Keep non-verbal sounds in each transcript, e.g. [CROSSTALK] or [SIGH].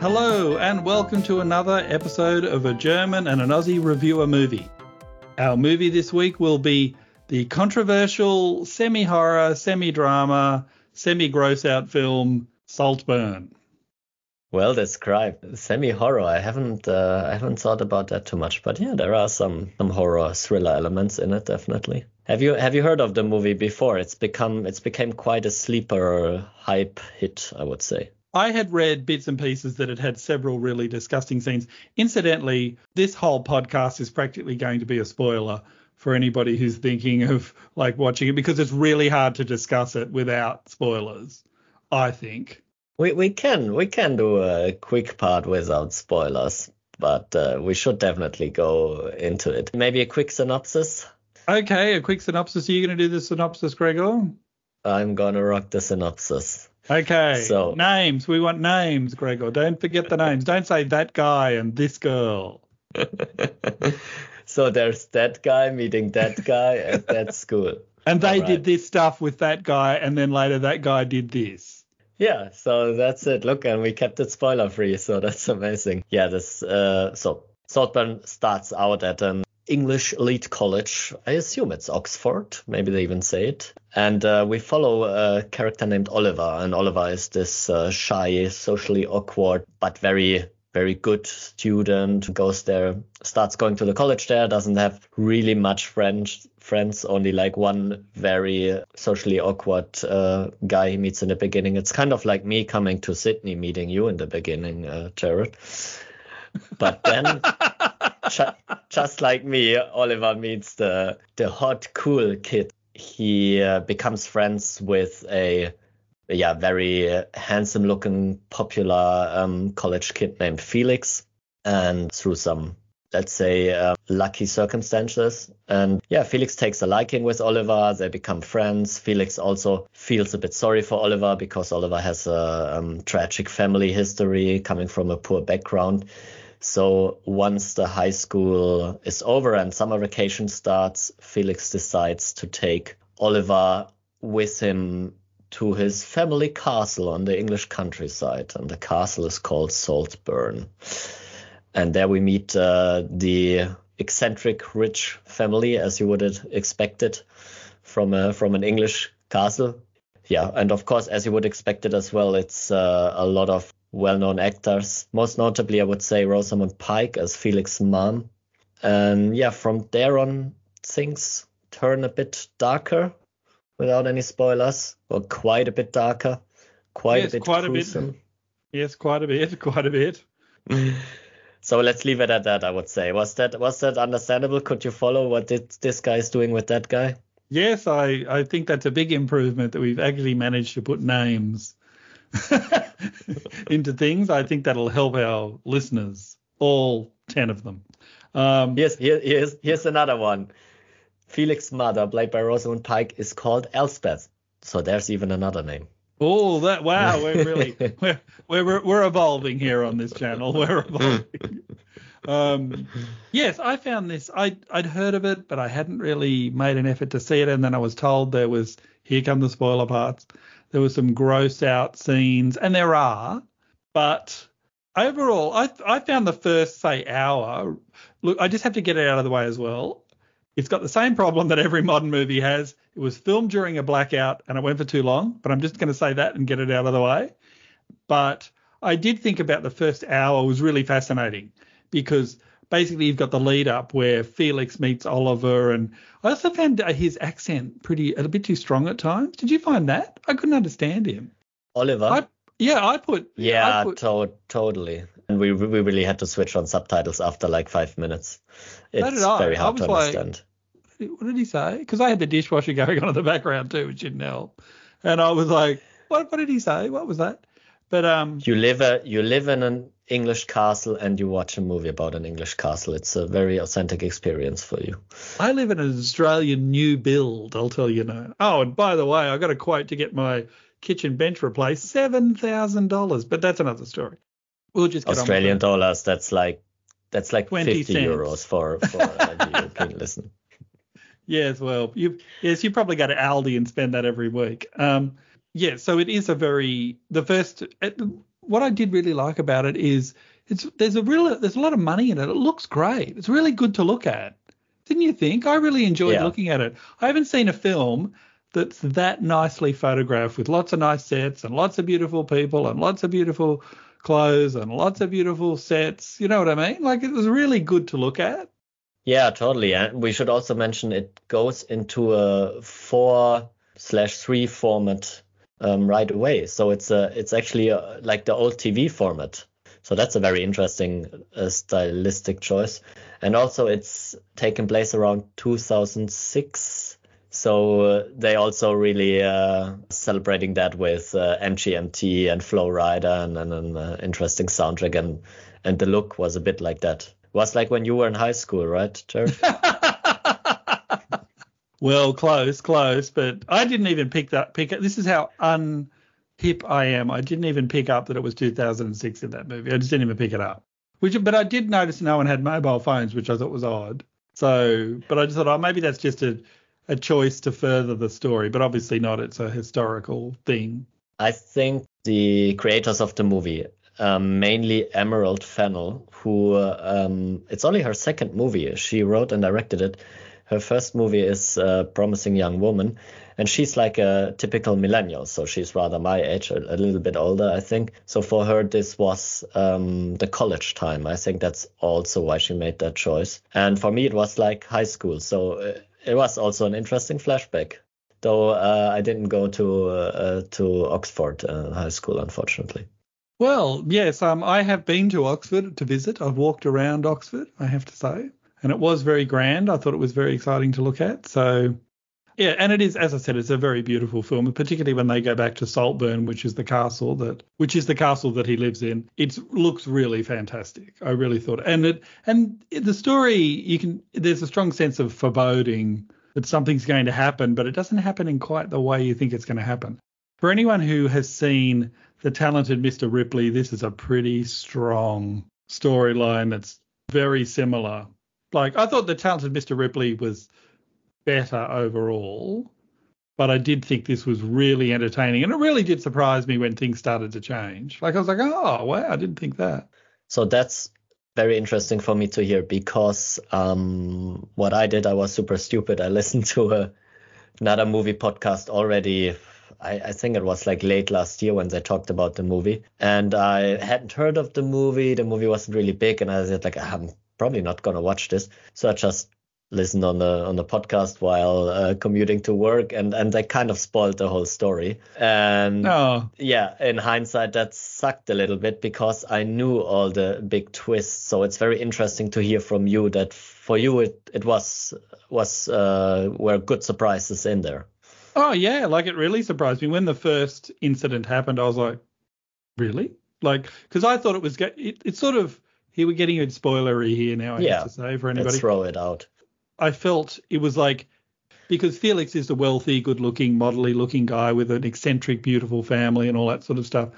Hello, and welcome to another episode of a German and an Aussie reviewer movie. Our movie this week will be the controversial semi horror, semi drama, semi gross out film Saltburn. Well described. Semi horror. I haven't uh, I haven't thought about that too much, but yeah, there are some some horror thriller elements in it definitely. Have you have you heard of the movie before? It's become it's became quite a sleeper hype hit, I would say. I had read bits and pieces that it had several really disgusting scenes. Incidentally, this whole podcast is practically going to be a spoiler for anybody who's thinking of like watching it because it's really hard to discuss it without spoilers, I think. We we can we can do a quick part without spoilers, but uh, we should definitely go into it. Maybe a quick synopsis. Okay, a quick synopsis. Are you going to do the synopsis, Gregor? I'm gonna rock the synopsis. Okay. So names. We want names, Gregor. Don't forget the names. Don't say that guy and this girl. [LAUGHS] so there's that guy meeting that guy at that [LAUGHS] school. And they right. did this stuff with that guy, and then later that guy did this. Yeah, so that's it. Look, and we kept it spoiler free, so that's amazing. Yeah, this uh so Saltburn starts out at an English elite college. I assume it's Oxford. Maybe they even say it. And uh, we follow a character named Oliver. And Oliver is this uh, shy, socially awkward, but very, very good student. Goes there, starts going to the college there, doesn't have really much friends, friends, only like one very socially awkward uh, guy he meets in the beginning. It's kind of like me coming to Sydney, meeting you in the beginning, uh, Jared. But then [LAUGHS] just like me, Oliver meets the the hot, cool kid. He uh, becomes friends with a yeah very handsome-looking, popular um, college kid named Felix, and through some let's say uh, lucky circumstances and yeah felix takes a liking with oliver. They become friends. Felix also feels a bit sorry for oliver because oliver has a um, tragic family history coming from a poor background so once the high school is over and summer vacation starts, Felix decides to take Oliver with him to his family castle on the English countryside. And the castle is called Saltburn. And there we meet uh, the eccentric rich family, as you would expect it from a, from an English castle. Yeah, and of course, as you would expect it as well, it's uh, a lot of well-known actors. Most notably, I would say Rosamund Pike as Felix's mom. And yeah, from there on, things turn a bit darker, without any spoilers, or quite a bit darker, quite yes, a bit quite gruesome. a bit. Yes, quite a bit, [LAUGHS] quite a bit. [LAUGHS] so let's leave it at that. I would say. Was that was that understandable? Could you follow what did this guy is doing with that guy? Yes, I, I think that's a big improvement that we've actually managed to put names [LAUGHS] [LAUGHS] into things. I think that'll help our listeners, all 10 of them. Um, yes, here, here's, here's another one. Felix's mother, played by Rosamund Pike, is called Elspeth. So there's even another name. Oh, that wow! We're [LAUGHS] really we're, we're we're evolving here on this channel. We're evolving. um, yes, I found this. I I'd heard of it, but I hadn't really made an effort to see it. And then I was told there was here come the spoiler parts. There were some gross out scenes, and there are, but overall, I I found the first say hour. Look, I just have to get it out of the way as well. It's got the same problem that every modern movie has. It was filmed during a blackout and it went for too long, but I'm just going to say that and get it out of the way. But I did think about the first hour was really fascinating because basically you've got the lead up where Felix meets Oliver, and I also found his accent pretty a bit too strong at times. Did you find that? I couldn't understand him. Oliver. I, yeah, I put. Yeah, I put, to- totally. And we we really had to switch on subtitles after like five minutes. It's very hard to understand. Like, what did he say? Because I had the dishwasher [LAUGHS] going on in the background too, which didn't help. And I was like, what, what did he say? What was that? But um, you live a you live in an English castle and you watch a movie about an English castle. It's a very authentic experience for you. I live in an Australian new build. I'll tell you now. Oh, and by the way, I got a quote to get my kitchen bench replaced, seven thousand dollars. But that's another story. We'll just Australian dollars. That's like that's like 50 cents. euros for for a European [LAUGHS] listen. Yes, well, you yes, you probably go to Aldi and spend that every week. Um, yeah, so it is a very the first what I did really like about it is it's there's a real there's a lot of money in it. It looks great. It's really good to look at. Didn't you think? I really enjoyed Yeah. looking at it. I haven't seen a film that's that nicely photographed with lots of nice sets and lots of beautiful people and lots of beautiful clothes and lots of beautiful sets. You know what I mean? Like it was really good to look at. Yeah, totally. And we should also mention it goes into a four slash three format um, right away. So it's a it's actually uh like the old TV format. So that's a very interesting uh, stylistic choice. And also it's taken place around 2006. So uh, they also really uh, celebrating that with uh, MGMT and Flo Rida and, and an uh, interesting soundtrack and and the look was a bit like that. Was like when you were in high school, right, Jared? [LAUGHS] well, close, close, but I didn't even pick that pick up. This is how unhip I am. I didn't even pick up that it was 2006 in that movie. I just didn't even pick it up. Which, but I did notice no one had mobile phones, which I thought was odd. So, but I just thought, oh, maybe that's just a a choice to further the story, but obviously not. It's a historical thing. I think the creators of the movie, um, mainly Emerald Fennell, who uh, um, it's only her second movie. She wrote and directed it. Her first movie is uh, Promising Young Woman, and she's like a typical millennial, so she's rather my age, a, a little bit older, I think. So for her, this was um, the college time. I think that's also why she made that choice. And for me, it was like high school, so uh, it was also an interesting flashback though uh, I didn't go to uh, to Oxford uh, High School, unfortunately. Well, yes, um, I have been to Oxford to visit. I've walked around Oxford, I have to say, and it was very grand. I thought it was very exciting to look at. So, yeah, and it is, as I said, it's a very beautiful film, particularly when they go back to Saltburn, which is the castle that, which is the castle that he lives in. It looks really fantastic. I really thought, and it, and the story, you can, there's a strong sense of foreboding that something's going to happen, but it doesn't happen in quite the way you think it's going to happen. For anyone who has seen The Talented Mr. Ripley, this is a pretty strong storyline that's very similar. Like, I thought The Talented Mr. Ripley was better overall, but I did think this was really entertaining. And it really did surprise me when things started to change. Like, I was like, oh, wow, I didn't think that. So that's very interesting for me to hear because um, what I did, I was super stupid. I [LAUGHS] listened to a, another movie podcast already. I, I think it was like late last year when they talked about the movie, and I hadn't heard of the movie. The movie wasn't really big, and I said like I'm probably not gonna watch this. So I just listened on the on the podcast while uh, commuting to work, and and they kind of spoiled the whole story. And Oh, yeah, in hindsight, that sucked a little bit because I knew all the big twists. So it's very interesting to hear from you that for you it it was was uh, were good surprises in there. Oh yeah, like it really surprised me when the first incident happened. I was like, really? Like, because I thought it was it, it's sort of here we're getting a spoilery here now. I Yeah, have to say for Let's anybody. throw it out. I felt it was like because Felix is a wealthy, good-looking, modelly-looking guy with an eccentric, beautiful family and all that sort of stuff,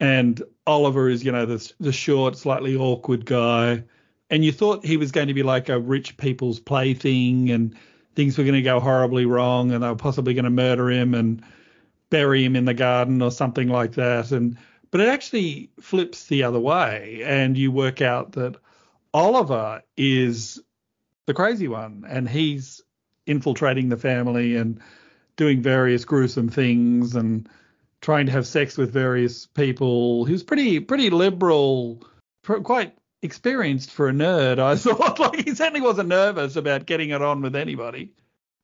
and Oliver is, you know, the the short, slightly awkward guy, and you thought he was going to be like a rich people's plaything, and things were going to go horribly wrong, and they were possibly going to murder him and bury him in the garden or something like that, and but it actually flips the other way, and you work out that Oliver is the crazy one, and he's infiltrating the family and doing various gruesome things and trying to have sex with various people. He was pretty pretty liberal, quite experienced for a nerd. I [LAUGHS] thought like he certainly wasn't nervous about getting it on with anybody.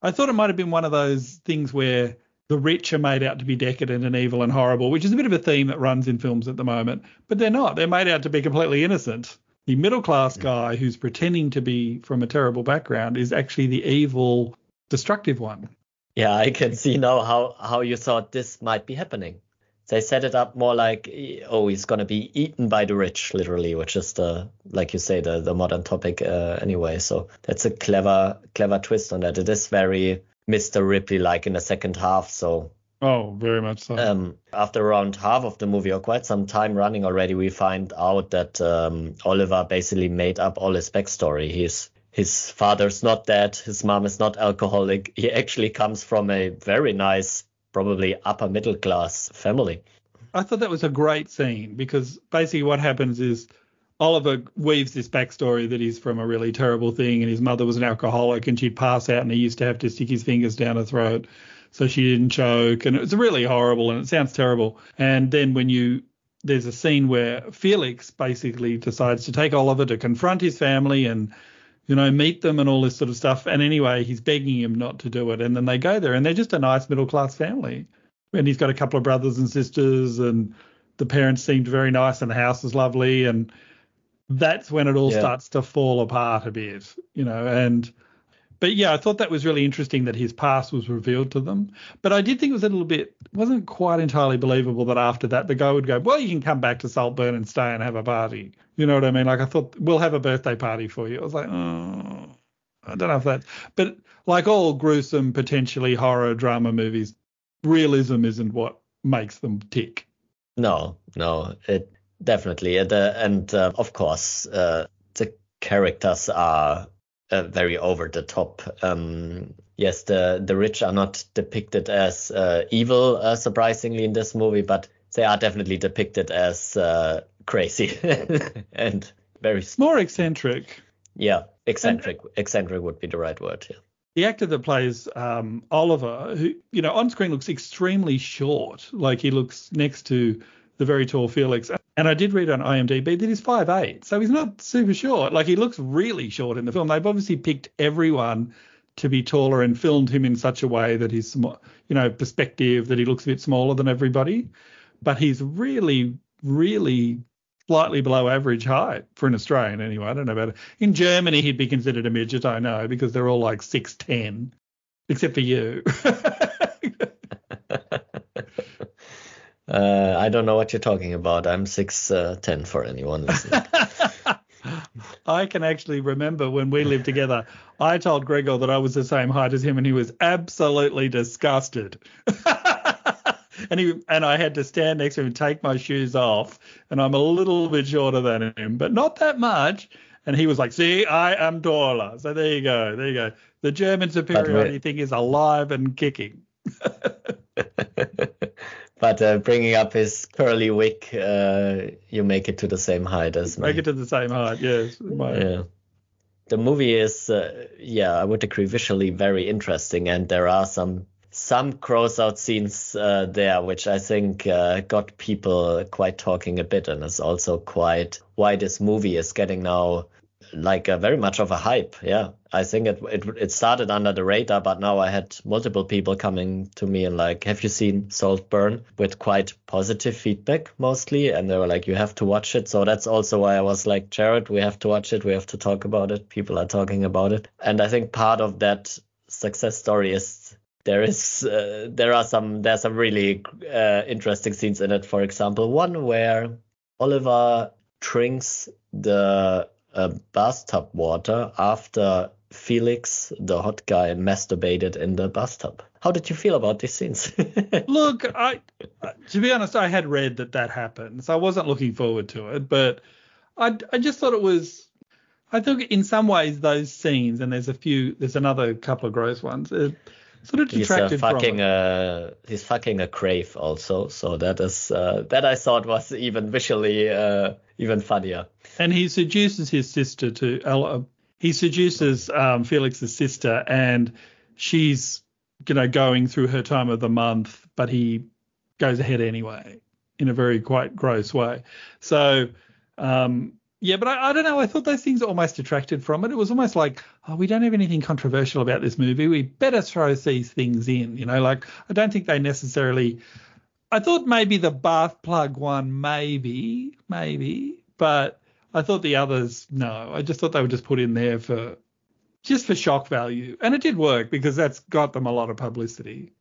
I thought it might have been one of those things where the rich are made out to be decadent and evil and horrible, which is a bit of a theme that runs in films at the moment. But they're not. They're made out to be completely innocent. The middle class guy who's pretending to be from a terrible background is actually the evil, destructive one. Yeah, I can see now how how you thought this might be happening. They set it up more like, oh, he's gonna be eaten by the rich, literally, which is the, like you say, the the modern topic uh, anyway. So that's a clever clever twist on that. It is very Mr. Ripley like in the second half. So Oh, very much so. um, after around half of the movie, or quite some time running already, we find out that um, Oliver basically made up all his backstory. He's his father's not dead. His mom is not alcoholic. [LAUGHS] He actually comes from a very nice, probably upper middle class family. I thought that was a great scene because basically what happens is Oliver weaves this backstory that he's from a really terrible thing and his mother was an alcoholic and she'd pass out and he used to have to stick his fingers down her throat so she didn't choke and it was really horrible and it sounds terrible. And then when you there's a scene where Felix basically decides to take Oliver to confront his family and you know meet them and all this sort of stuff. And anyway, he's begging him not to do it. And then they go there and they're just a nice middle class family. And he's got a couple of brothers and sisters and the parents seemed very nice and the house is lovely and that's when it all yeah. starts to fall apart a bit, you know, and but yeah, I thought that was really interesting that his past was revealed to them. But I did think it was a little bit wasn't quite entirely believable that after that the guy would go, well, you can come back to Saltburn and stay and have a party. You know what I mean? Like I thought we'll have a birthday party for you. I was like, oh, I don't know if that. But like all gruesome, potentially horror drama movies, realism isn't what makes them tick. No, no, it definitely, and, uh, and uh, of course, uh, the characters are uh, very over the top. Um, yes, the the rich are not depicted as uh, evil, uh, surprisingly, in this movie, but they are definitely depicted as uh, crazy [LAUGHS] and very more eccentric. Yeah, eccentric. And, eccentric would be the right word. Yeah. The actor that plays um, Oliver, who you know on screen looks extremely short, like he looks next to the very tall Felix. And I did read on IMDb that he's 5'8, so he's not super short. Like he looks really short in the film. They've obviously picked everyone to be taller and filmed him in such a way that he's, you know, perspective that he looks a bit smaller than everybody. But he's really, really slightly below average height for an Australian anyway. I don't know about it. In Germany, he'd be considered a midget, I know, because they're all like 6'10, except for you. [LAUGHS] Uh, I don't know what you're talking about. I'm six uh, ten for anyone listening. [LAUGHS] I can actually remember when we lived together. I told Gregor that I was the same height as him, and he was absolutely disgusted. [LAUGHS] and he and I had to stand next to him and take my shoes off, and I'm a little bit shorter than him, but not that much. And he was like, "See, I am taller." So there you go, there you go. The German superiority thing is alive and kicking. [LAUGHS] But uh, bringing up his curly wig, uh, you make it to the same height as me. Make it to the same height, yes. My... Yeah. The movie is, uh, yeah, I would agree, visually very interesting, and there are some some gross out scenes uh, there, which I think uh, got people quite talking a bit, and is also quite why this movie is getting now like a very much of a hype. Yeah, I think it, it it started under the radar, but now I had multiple people coming to me and like, "Have you seen Saltburn?" with quite positive feedback mostly, and they were like, "You have to watch it." So that's also why I was like, "Jared, we have to watch it. We have to talk about it. People are talking about it." And I think part of that success story is there is uh, there are some there's some really uh, interesting scenes in it. For example, one where Oliver drinks the uh, bathtub water after Felix, the hot guy, masturbated in the bathtub. How did you feel about these scenes? [LAUGHS] Look, I to be honest, I had read that that happened, so I wasn't looking forward to it. But I, I just thought it was. I think in some ways those scenes, and there's a few, there's another couple of gross ones. It sort of detracted he's uh, fucking a he's fucking a crave also, so that is uh, that I thought was even visually uh, even funnier. And he seduces his sister to uh, he seduces um, Felix's sister, and she's you know going through her time of the month, but he goes ahead anyway in a very quite gross way. So um, yeah, but I, I, don't know. I thought those things almost detracted from it. It was almost like, oh, we don't have anything controversial about this movie. We better throw these things in. You know, like I don't think they necessarily. I thought maybe the bath plug one, maybe, maybe, but I thought the others, no. I just thought they were just put in there for just for shock value, and it did work because that's got them a lot of publicity.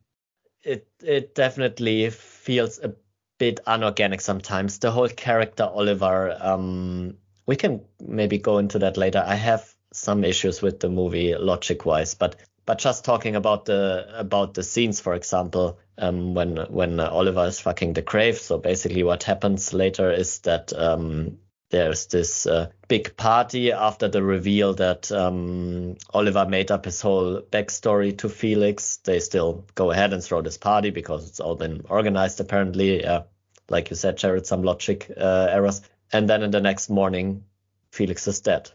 It it definitely feels a bit unorganic sometimes. The whole character Oliver, um, we can maybe go into that later. I have some issues with the movie logic wise, but but just talking about the about the scenes, for example, um, when when Oliver is fucking the grave. So basically, what happens later is that um, there's this uh, big party after the reveal that um, Oliver made up his whole backstory to Felix. They still go ahead and throw this party because it's all been organized apparently. Yeah, like you said, Jared, some logic uh, errors. And then in the next morning, Felix is dead.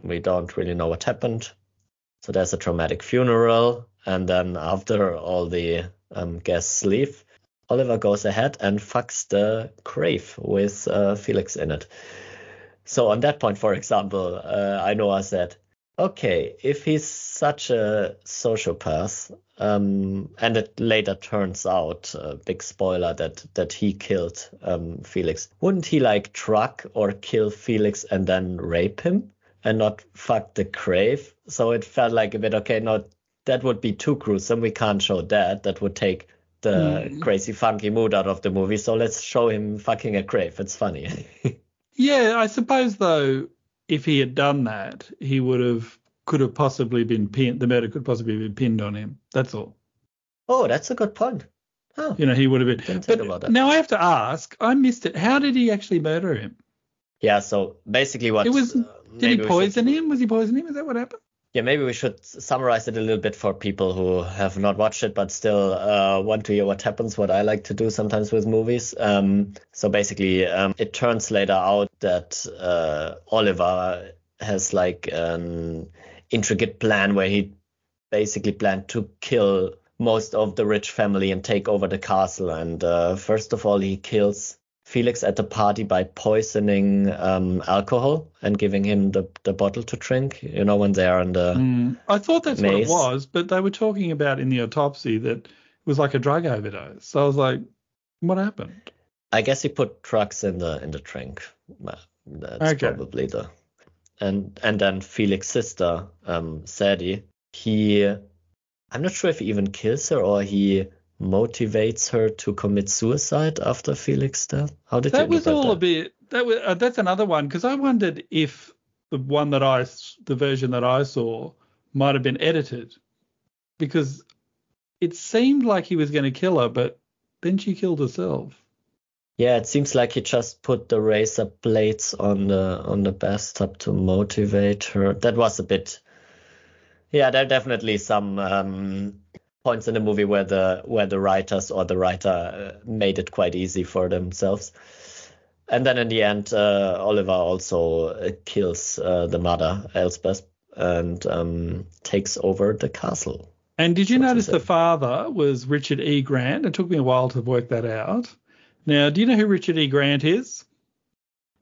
We don't really know what happened. So there's a traumatic funeral. And then after all the um, guests leave, Oliver goes ahead and fucks the grave with uh, Felix in it. So on that point, for example, uh, I know I said, okay, if he's such a sociopath, um, and it later turns out, uh, big spoiler, that that he killed um, Felix, wouldn't he like truck or kill Felix and then rape him and not fuck the grave? So it felt like a bit okay. No, that would be too gruesome. We can't show that. That would take the mm. crazy funky mood out of the movie. So let's show him fucking a grave. It's funny. [LAUGHS] yeah, I suppose though, if he had done that, he would have could have possibly been pinned. The murder could possibly be pinned on him. That's all. Oh, that's a good point. Oh, you know, he would have been. Didn't but about that. now I have to ask. I missed it. How did he actually murder him? Yeah. So basically, what it was. Uh, did he poison should... him? Was he poisoning him? Is that what happened? yeah, maybe we should summarize it a little bit for people who have not watched it but still uh, want to hear what happens. What I like to do sometimes with movies. Um, so basically, um, it turns later out that uh, Oliver has like an intricate plan where he basically planned to kill most of the rich family and take over the castle. And uh, first of all, he kills Felix at the party by poisoning um, alcohol and giving him the, the bottle to drink. You know, when they are in the. Mm. I thought that's maze. what it was, but they were talking about in the autopsy that it was like a drug overdose. So I was like, what happened? I guess he put drugs in the in the drink. That's okay. probably the. And and then Felix's sister, um, Sadie, he, I'm not sure if he even kills her or he motivates her to commit suicide after Felix death? How did you that was all that? a bit that was uh, that's another one because I wondered if the one that I the version that I saw might have been edited because it seemed like he was going to kill her, but then she killed herself. Yeah, it seems like he just put the razor blades on the on the bathtub to motivate her. That was a bit. Yeah, there are definitely some um, points in the movie where the where the writers or the writer uh, made it quite easy for themselves. And then in the end, uh, Oliver also uh, kills uh, the mother, Elspeth, and um, takes over the castle. And did you notice the father was Richard E. Grant? It took me a while to work that out. Now, do you know who Richard E. Grant is?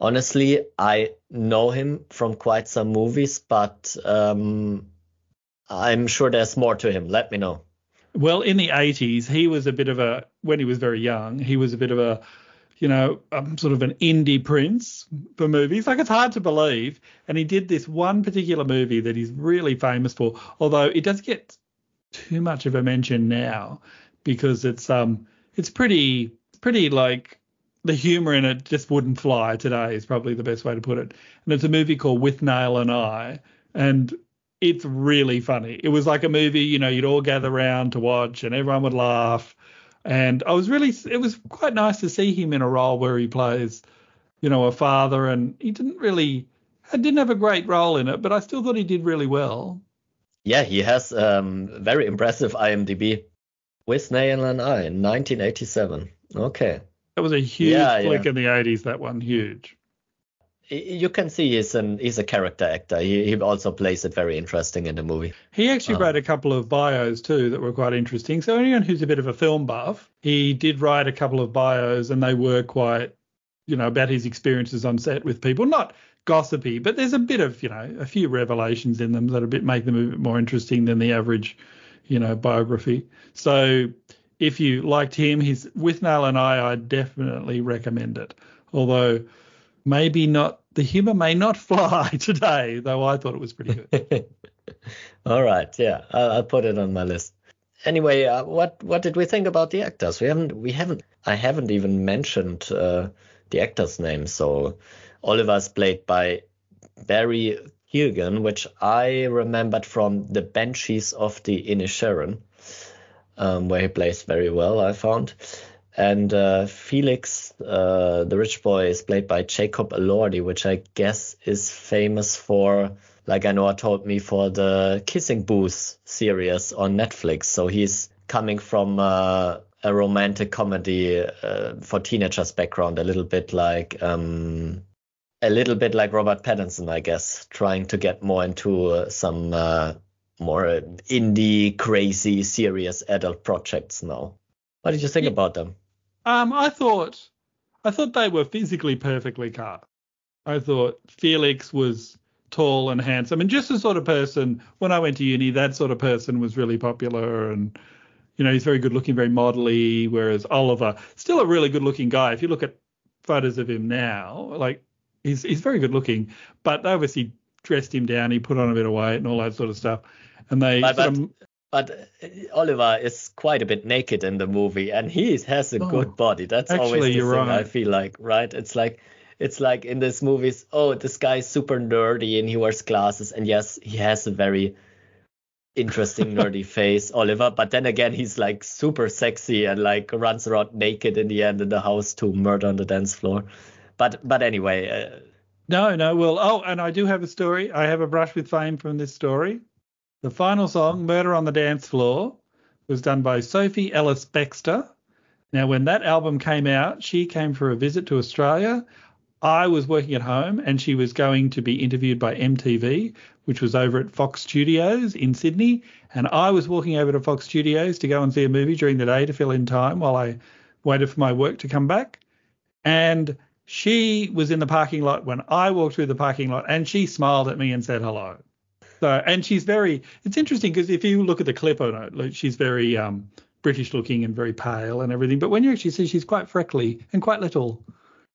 Honestly, I know him from quite some movies, but um, I'm sure there's more to him. Let me know. Well, in the 80s, he was a bit of a, when he was very young, he was a bit of a, you know, um, sort of an indie prince for movies. Like it's hard to believe. And he did this one particular movie that he's really famous for, although it does get too much of a mention now because it's um it's pretty pretty like the humor in it just wouldn't fly today is probably the best way to put it. And it's a movie called Withnail and I. And it's really funny. It was like a movie, you know, you'd all gather around to watch and everyone would laugh. And I was really, it was quite nice to see him in a role where he plays, you know, a father. And he didn't really, didn't have a great role in it, but I still thought he did really well. Yeah, he has um, very impressive IMDb. Withnail and I, in 1987. Okay. That was a huge yeah, flick yeah. in the 80s, that one, huge you can see he's an he's a character actor. He, he also plays it very interesting in the movie. He actually um, wrote a couple of bios too that were quite interesting. So anyone who's a bit of a film buff, he did write a couple of bios and they were quite, you know, about his experiences on set with people. Not gossipy, but there's a bit of, you know, a few revelations in them that a bit make them a bit more interesting than the average, you know, biography. So if you liked him, he's Withnail and I, I definitely recommend it. Although maybe not the humor may not [LAUGHS] fly today, though I thought it was pretty good. [LAUGHS] All right, yeah, I'll, I'll, put it on my list. Anyway, uh, what what did we think about the actors? We haven't we haven't I haven't even mentioned uh, the actors' names. So Oliver's played by Barry Keoghan, which I remembered from the Banshees of the Inisherin, um, where he plays very well. I found. And uh, Felix, uh, the rich boy, is played by Jacob Elordi, which I guess is famous for, like I know, I told me, for the Kissing Booth series on Netflix. So he's coming from uh, a romantic comedy uh, for teenagers background, a little bit like um, a little bit like Robert Pattinson, I guess, trying to get more into uh, some uh, more indie, crazy, serious adult projects now. What did you think yeah. about them? Um, I thought, I thought they were physically perfectly cast. I thought Felix was tall and handsome, and just the sort of person. When I went to uni, that sort of person was really popular, and you know he's very good looking, very modelly. Whereas Oliver, still a really good looking guy. If you look at photos of him now, like he's he's very good looking, but they obviously dressed him down. He put on a bit of weight and all that sort of stuff. And they but, but, of, but Oliver is quite a bit naked in the movie, and he has a oh, good body. That's actually, always the thing right. I feel like, right? It's like it's like in these movies, oh, this guy's super nerdy and he wears glasses, and yes, he has a very interesting [LAUGHS] nerdy face, Oliver. But then again, he's like super sexy and like runs around naked in the end in the house to murder on the dance floor. But but anyway. Uh, no, no. Well, oh, and I do have a story. I have a brush with fame from this story. The final song, Murder on the Dance Floor, was done by Sophie Ellis Bextor. Now, when that album came out, she came for a visit to Australia. I was working at home and she was going to be interviewed by MTV, which was over at Fox Studios in Sydney. And I was walking over to Fox Studios to go and see a movie during the day to fill in time while I waited for my work to come back. And she was in the parking lot when I walked through the parking lot and she smiled at me and said hello. So, and she's very, it's interesting because if you look at the clip on it, like she's very um, British looking and very pale and everything. But when you actually see she's quite freckly and quite little,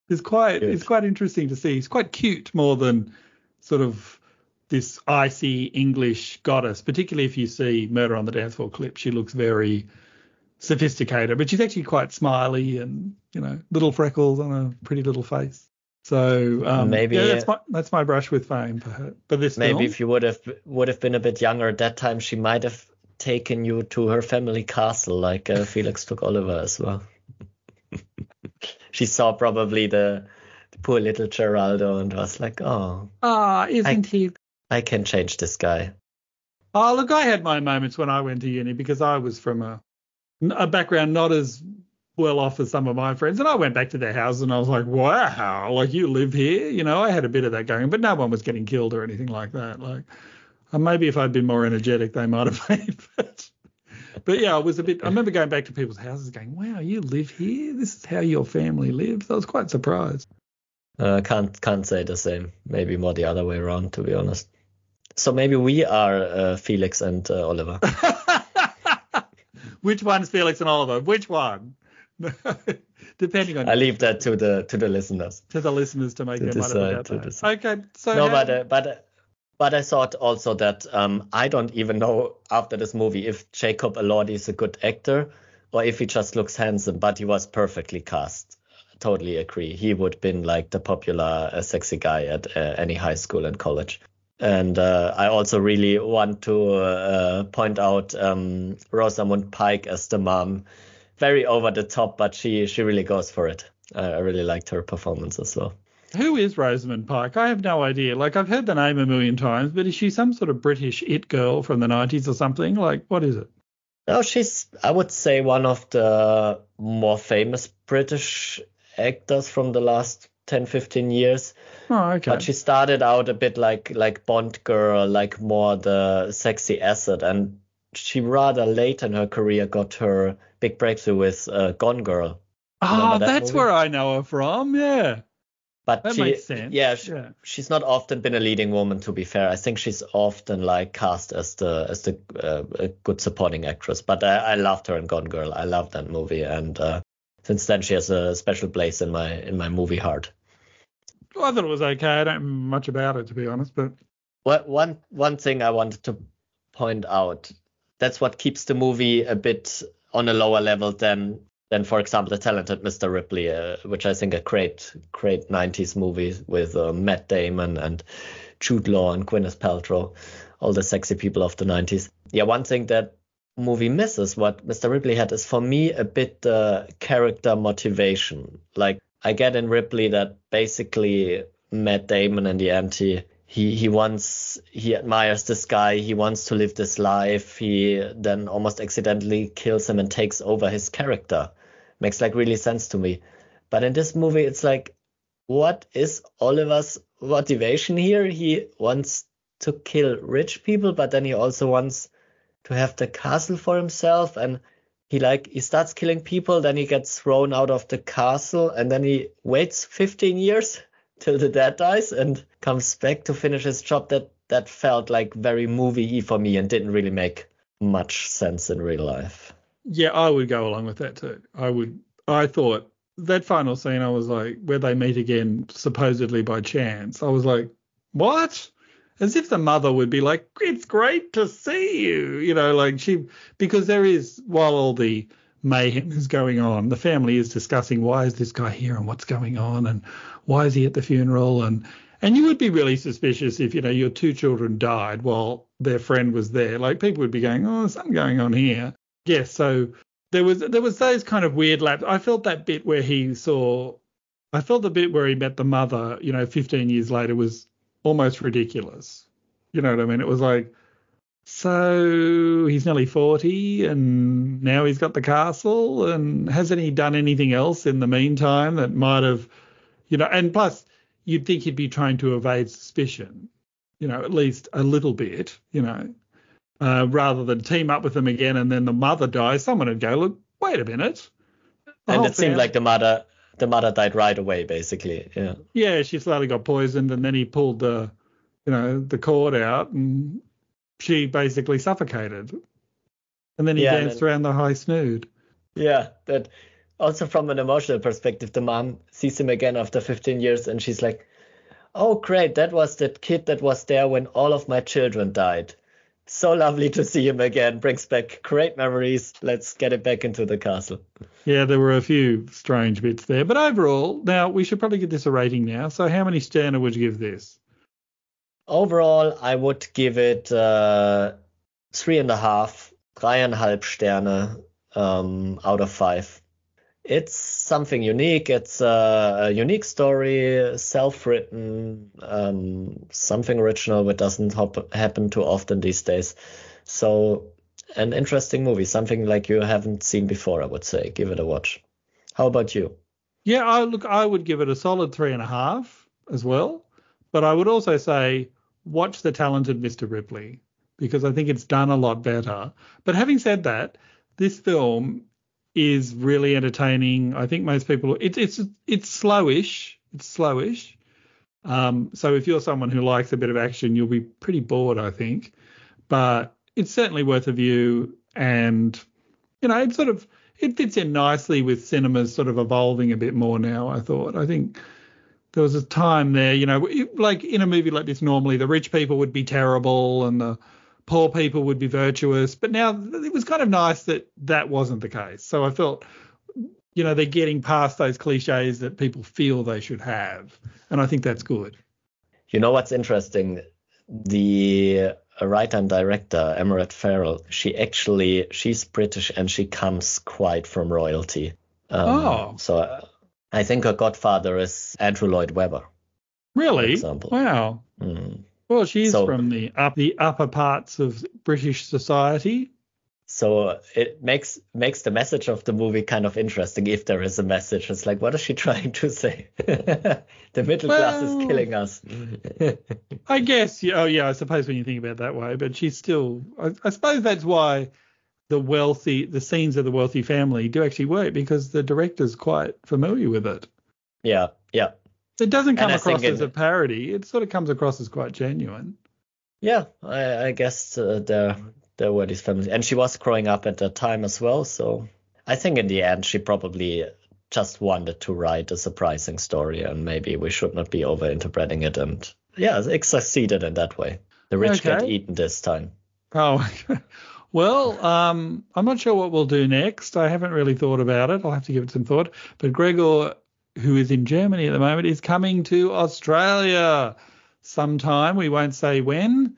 it's quite, it's quite interesting to see. It's quite cute more than sort of this icy English goddess, particularly if you see Murder on the Dance Floor clip. She looks very, sophisticated, but she's actually quite smiley and you know little freckles on a pretty little face. So um, maybe yeah, that's my that's my brush with fame for her. But this maybe film. if you would have would have been a bit younger at that time, she might have taken you to her family castle like uh, Felix took Oliver as well. [LAUGHS] she saw probably the, the, poor little Geraldo and was like, oh, ah, isn't I, he? I can change this guy. Oh, look, I had my moments when I went to uni because I was from a a background not as well off as some of my friends. And I went back to their house and I was like, wow, like you live here. You know, I had a bit of that going, but no one was getting killed or anything like that. Like, maybe if I'd been more energetic, they might have [LAUGHS] been. but, but yeah, I was a bit, I remember going back to people's houses going, wow, you live here? This is how your family lives. I was quite surprised. Uh, can't can't say the same. Maybe more the other way around, to be honest. So maybe we are uh, Felix and uh, Oliver. [LAUGHS] Which one's Felix and Oliver? Which one? [LAUGHS] Depending on. I leave that to the to the listeners. To the listeners to make to their decide, mind about that. Okay, so. No, how... but uh, but. Uh, but I thought also that um, I don't even know after this movie if Jacob Elordi is a good actor or if he just looks handsome, but he was perfectly cast. Totally agree. He would have been like the popular uh, sexy guy at uh, any high school and college. And uh, I also really want to uh, point out um, Rosamund Pike as the mom. Very over the top, but she she really goes for it. I, I really liked her performance as well. Who is Rosamund Pike? I have no idea. Like I've heard the name a million times, but is she some sort of British it girl from the 90s or something? Like what is it? No, she's I would say one of the more famous British actors from the last 10, 15 years. Oh, okay. But she started out a bit like like Bond girl, like more the sexy asset, and she rather late in her career got her big breakthrough with uh, Gone Girl. Ah, that that's movie? where I know her from. Yeah. But that she, makes sense. Yeah, she, yeah, she's not often been a leading woman. To be fair, I think she's often like cast as the as the uh, a good supporting actress. But I, I loved her in Gone Girl. I loved that movie, and uh, since then she has a special place in my in my movie heart. Well, I thought it was okay. I don't know much about it to be honest, but what one one thing I wanted to point out that's what keeps the movie a bit on a lower level than than for example the talented Mr. Ripley, uh, which I think a great great 90s movie with uh, Matt Damon and Jude Law and Gwyneth Paltrow, all the sexy people of the 90s. Yeah, one thing that movie misses what Mr. Ripley had is for me a bit the uh, character motivation. Like I get in Ripley that basically Matt Damon in the he he he wants he admires this guy he wants to live this life he then almost accidentally kills him and takes over his character. Makes like really sense to me. But in this movie it's like what is oliver's motivation here? He wants to kill rich people but then he also wants to have the castle for himself and he like he starts killing people then he gets thrown out of the castle and then he waits 15 years till the dad dies and comes back to finish his job that that felt like very movie for me and didn't really make much sense in real life. Yeah i would go along with that too. I would i thought that final scene i was like where they meet again supposedly by chance. I was like what? As if the mother would be like it's great to see you you know like she because there is while all the mayhem is going on. The family is discussing why is this guy here and what's going on and why is he at the funeral? And and you would be really suspicious if you know your two children died while their friend was there. Like people would be going oh something going on here. Yes so there was there was those kind of weird laps i felt that bit where he saw i felt the bit where he met the mother you know 15 years later was almost ridiculous. You know what i mean? It was like so he's nearly 40 and now he's got the castle and hasn't he done anything else in the meantime that might have you know, and plus you'd think he'd be trying to evade suspicion, you know, at least a little bit, you know, uh, rather than team up with them again and then the mother dies. Someone would go, look, wait a minute. And it seemed like the mother, the mother died right away, basically. Yeah. Yeah, she slowly got poisoned, and then he pulled the, you know, the cord out, and she basically suffocated. And then he yeah, danced then, around the high snood. Yeah, that also from an emotional perspective, the mom sees him again after 15 years and she's like, Oh, great, that was that kid that was there when all of my children died. So lovely to see him again. Brings back great memories. Let's get it back into the castle. Yeah, there were a few strange bits there. But overall, now we should probably give this a rating now. So, how many Sterne would you give this? Overall, I would give it uh, three and a half, dreieinhalb Sterne um, out of five. It's something unique. It's a, a unique story, self-written, um, something original, that doesn't hop- happen too often these days. So, an interesting movie, something like you haven't seen before. I would say, give it a watch. How about you? Yeah, I look. I would give it a solid three and a half as well. But I would also say, watch the talented Mr. Ripley because I think it's done a lot better. But having said that, this film is really entertaining. I think most people it's it's it's slowish. It's slowish. Um, so if you're someone who likes a bit of action, you'll be pretty bored, I think. But it's certainly worth a view, and you know, it sort of it fits in nicely with cinemas sort of evolving a bit more now. I thought. I think there was a time there, you know, like in a movie like this, normally the rich people would be terrible and the poor people would be virtuous. But now it was kind of nice that that wasn't the case. So I felt, you know, they're getting past those cliches that people feel they should have. And I think that's good. You know what's interesting? The writer and director, Emerald Fennell, she actually, she's British and she comes quite from royalty. Um, oh. So I think her godfather is Andrew Lloyd Webber. Really? Wow. Mm. Well, she's so, from the up the upper parts of British society. So it makes makes the message of the movie kind of interesting if there is a message. It's like, what is she [LAUGHS] trying to say? [LAUGHS] the middle well, class is killing us. I guess. Yeah, oh yeah. I suppose when you think about it that way, but she's still. I, I suppose that's why the wealthy, the scenes of the wealthy family do actually work because the director's quite familiar with it. Yeah, yeah. It doesn't come across as a parody. It sort of comes across as quite genuine. Yeah, I, I guess uh, there there were these families, and she was growing up at that time as well. So I think in the end she probably just wanted to write a surprising story, and maybe we should not be overinterpreting it. And yeah, it succeeded in that way. The rich okay. get eaten this time. Oh. [LAUGHS] Well, um, I'm not sure what we'll do next. I haven't really thought about it. I'll have to give it some thought. But Gregor who is in Germany at the moment, is coming to Australia sometime. We won't say when,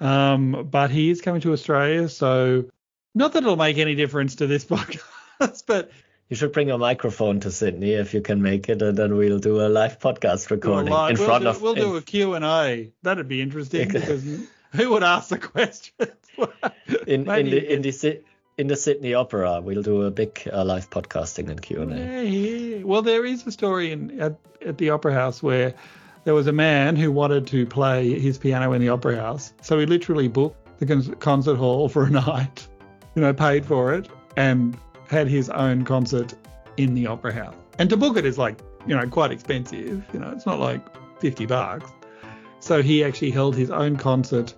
um, but he is coming to Australia. So, not that it'll make any difference to this [LAUGHS] podcast, but you should bring your microphone to Sydney if you can make it, and then we'll do a live podcast recording Well, in we'll front do, of. we'll in- do a Q&A. That'd be interesting [LAUGHS] because who would ask the questions? [LAUGHS] in, in the in the in the Sydney Opera, we'll do a big uh, live podcasting and Q and A. Yeah, yeah. Well, there is a story in at, at the Opera House where there was a man who wanted to play his piano in the Opera House, so he literally booked the concert hall for a [LAUGHS] night, you know, paid for it, and had his own concert in the Opera House. And to book it is like, you know, quite expensive. You know, it's not like fifty bucks. So he actually held his own concert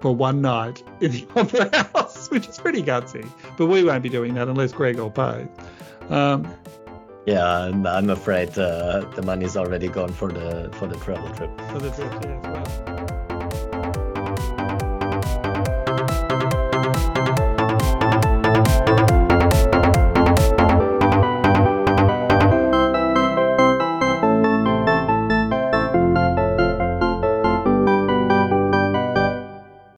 for one night in the [LAUGHS] Opera House, which is pretty gutsy. But we won't be doing that unless Gregor pays. Um, Yeah, I'm, I'm afraid uh, the money's already gone for the for the travel trip. for the trip, well.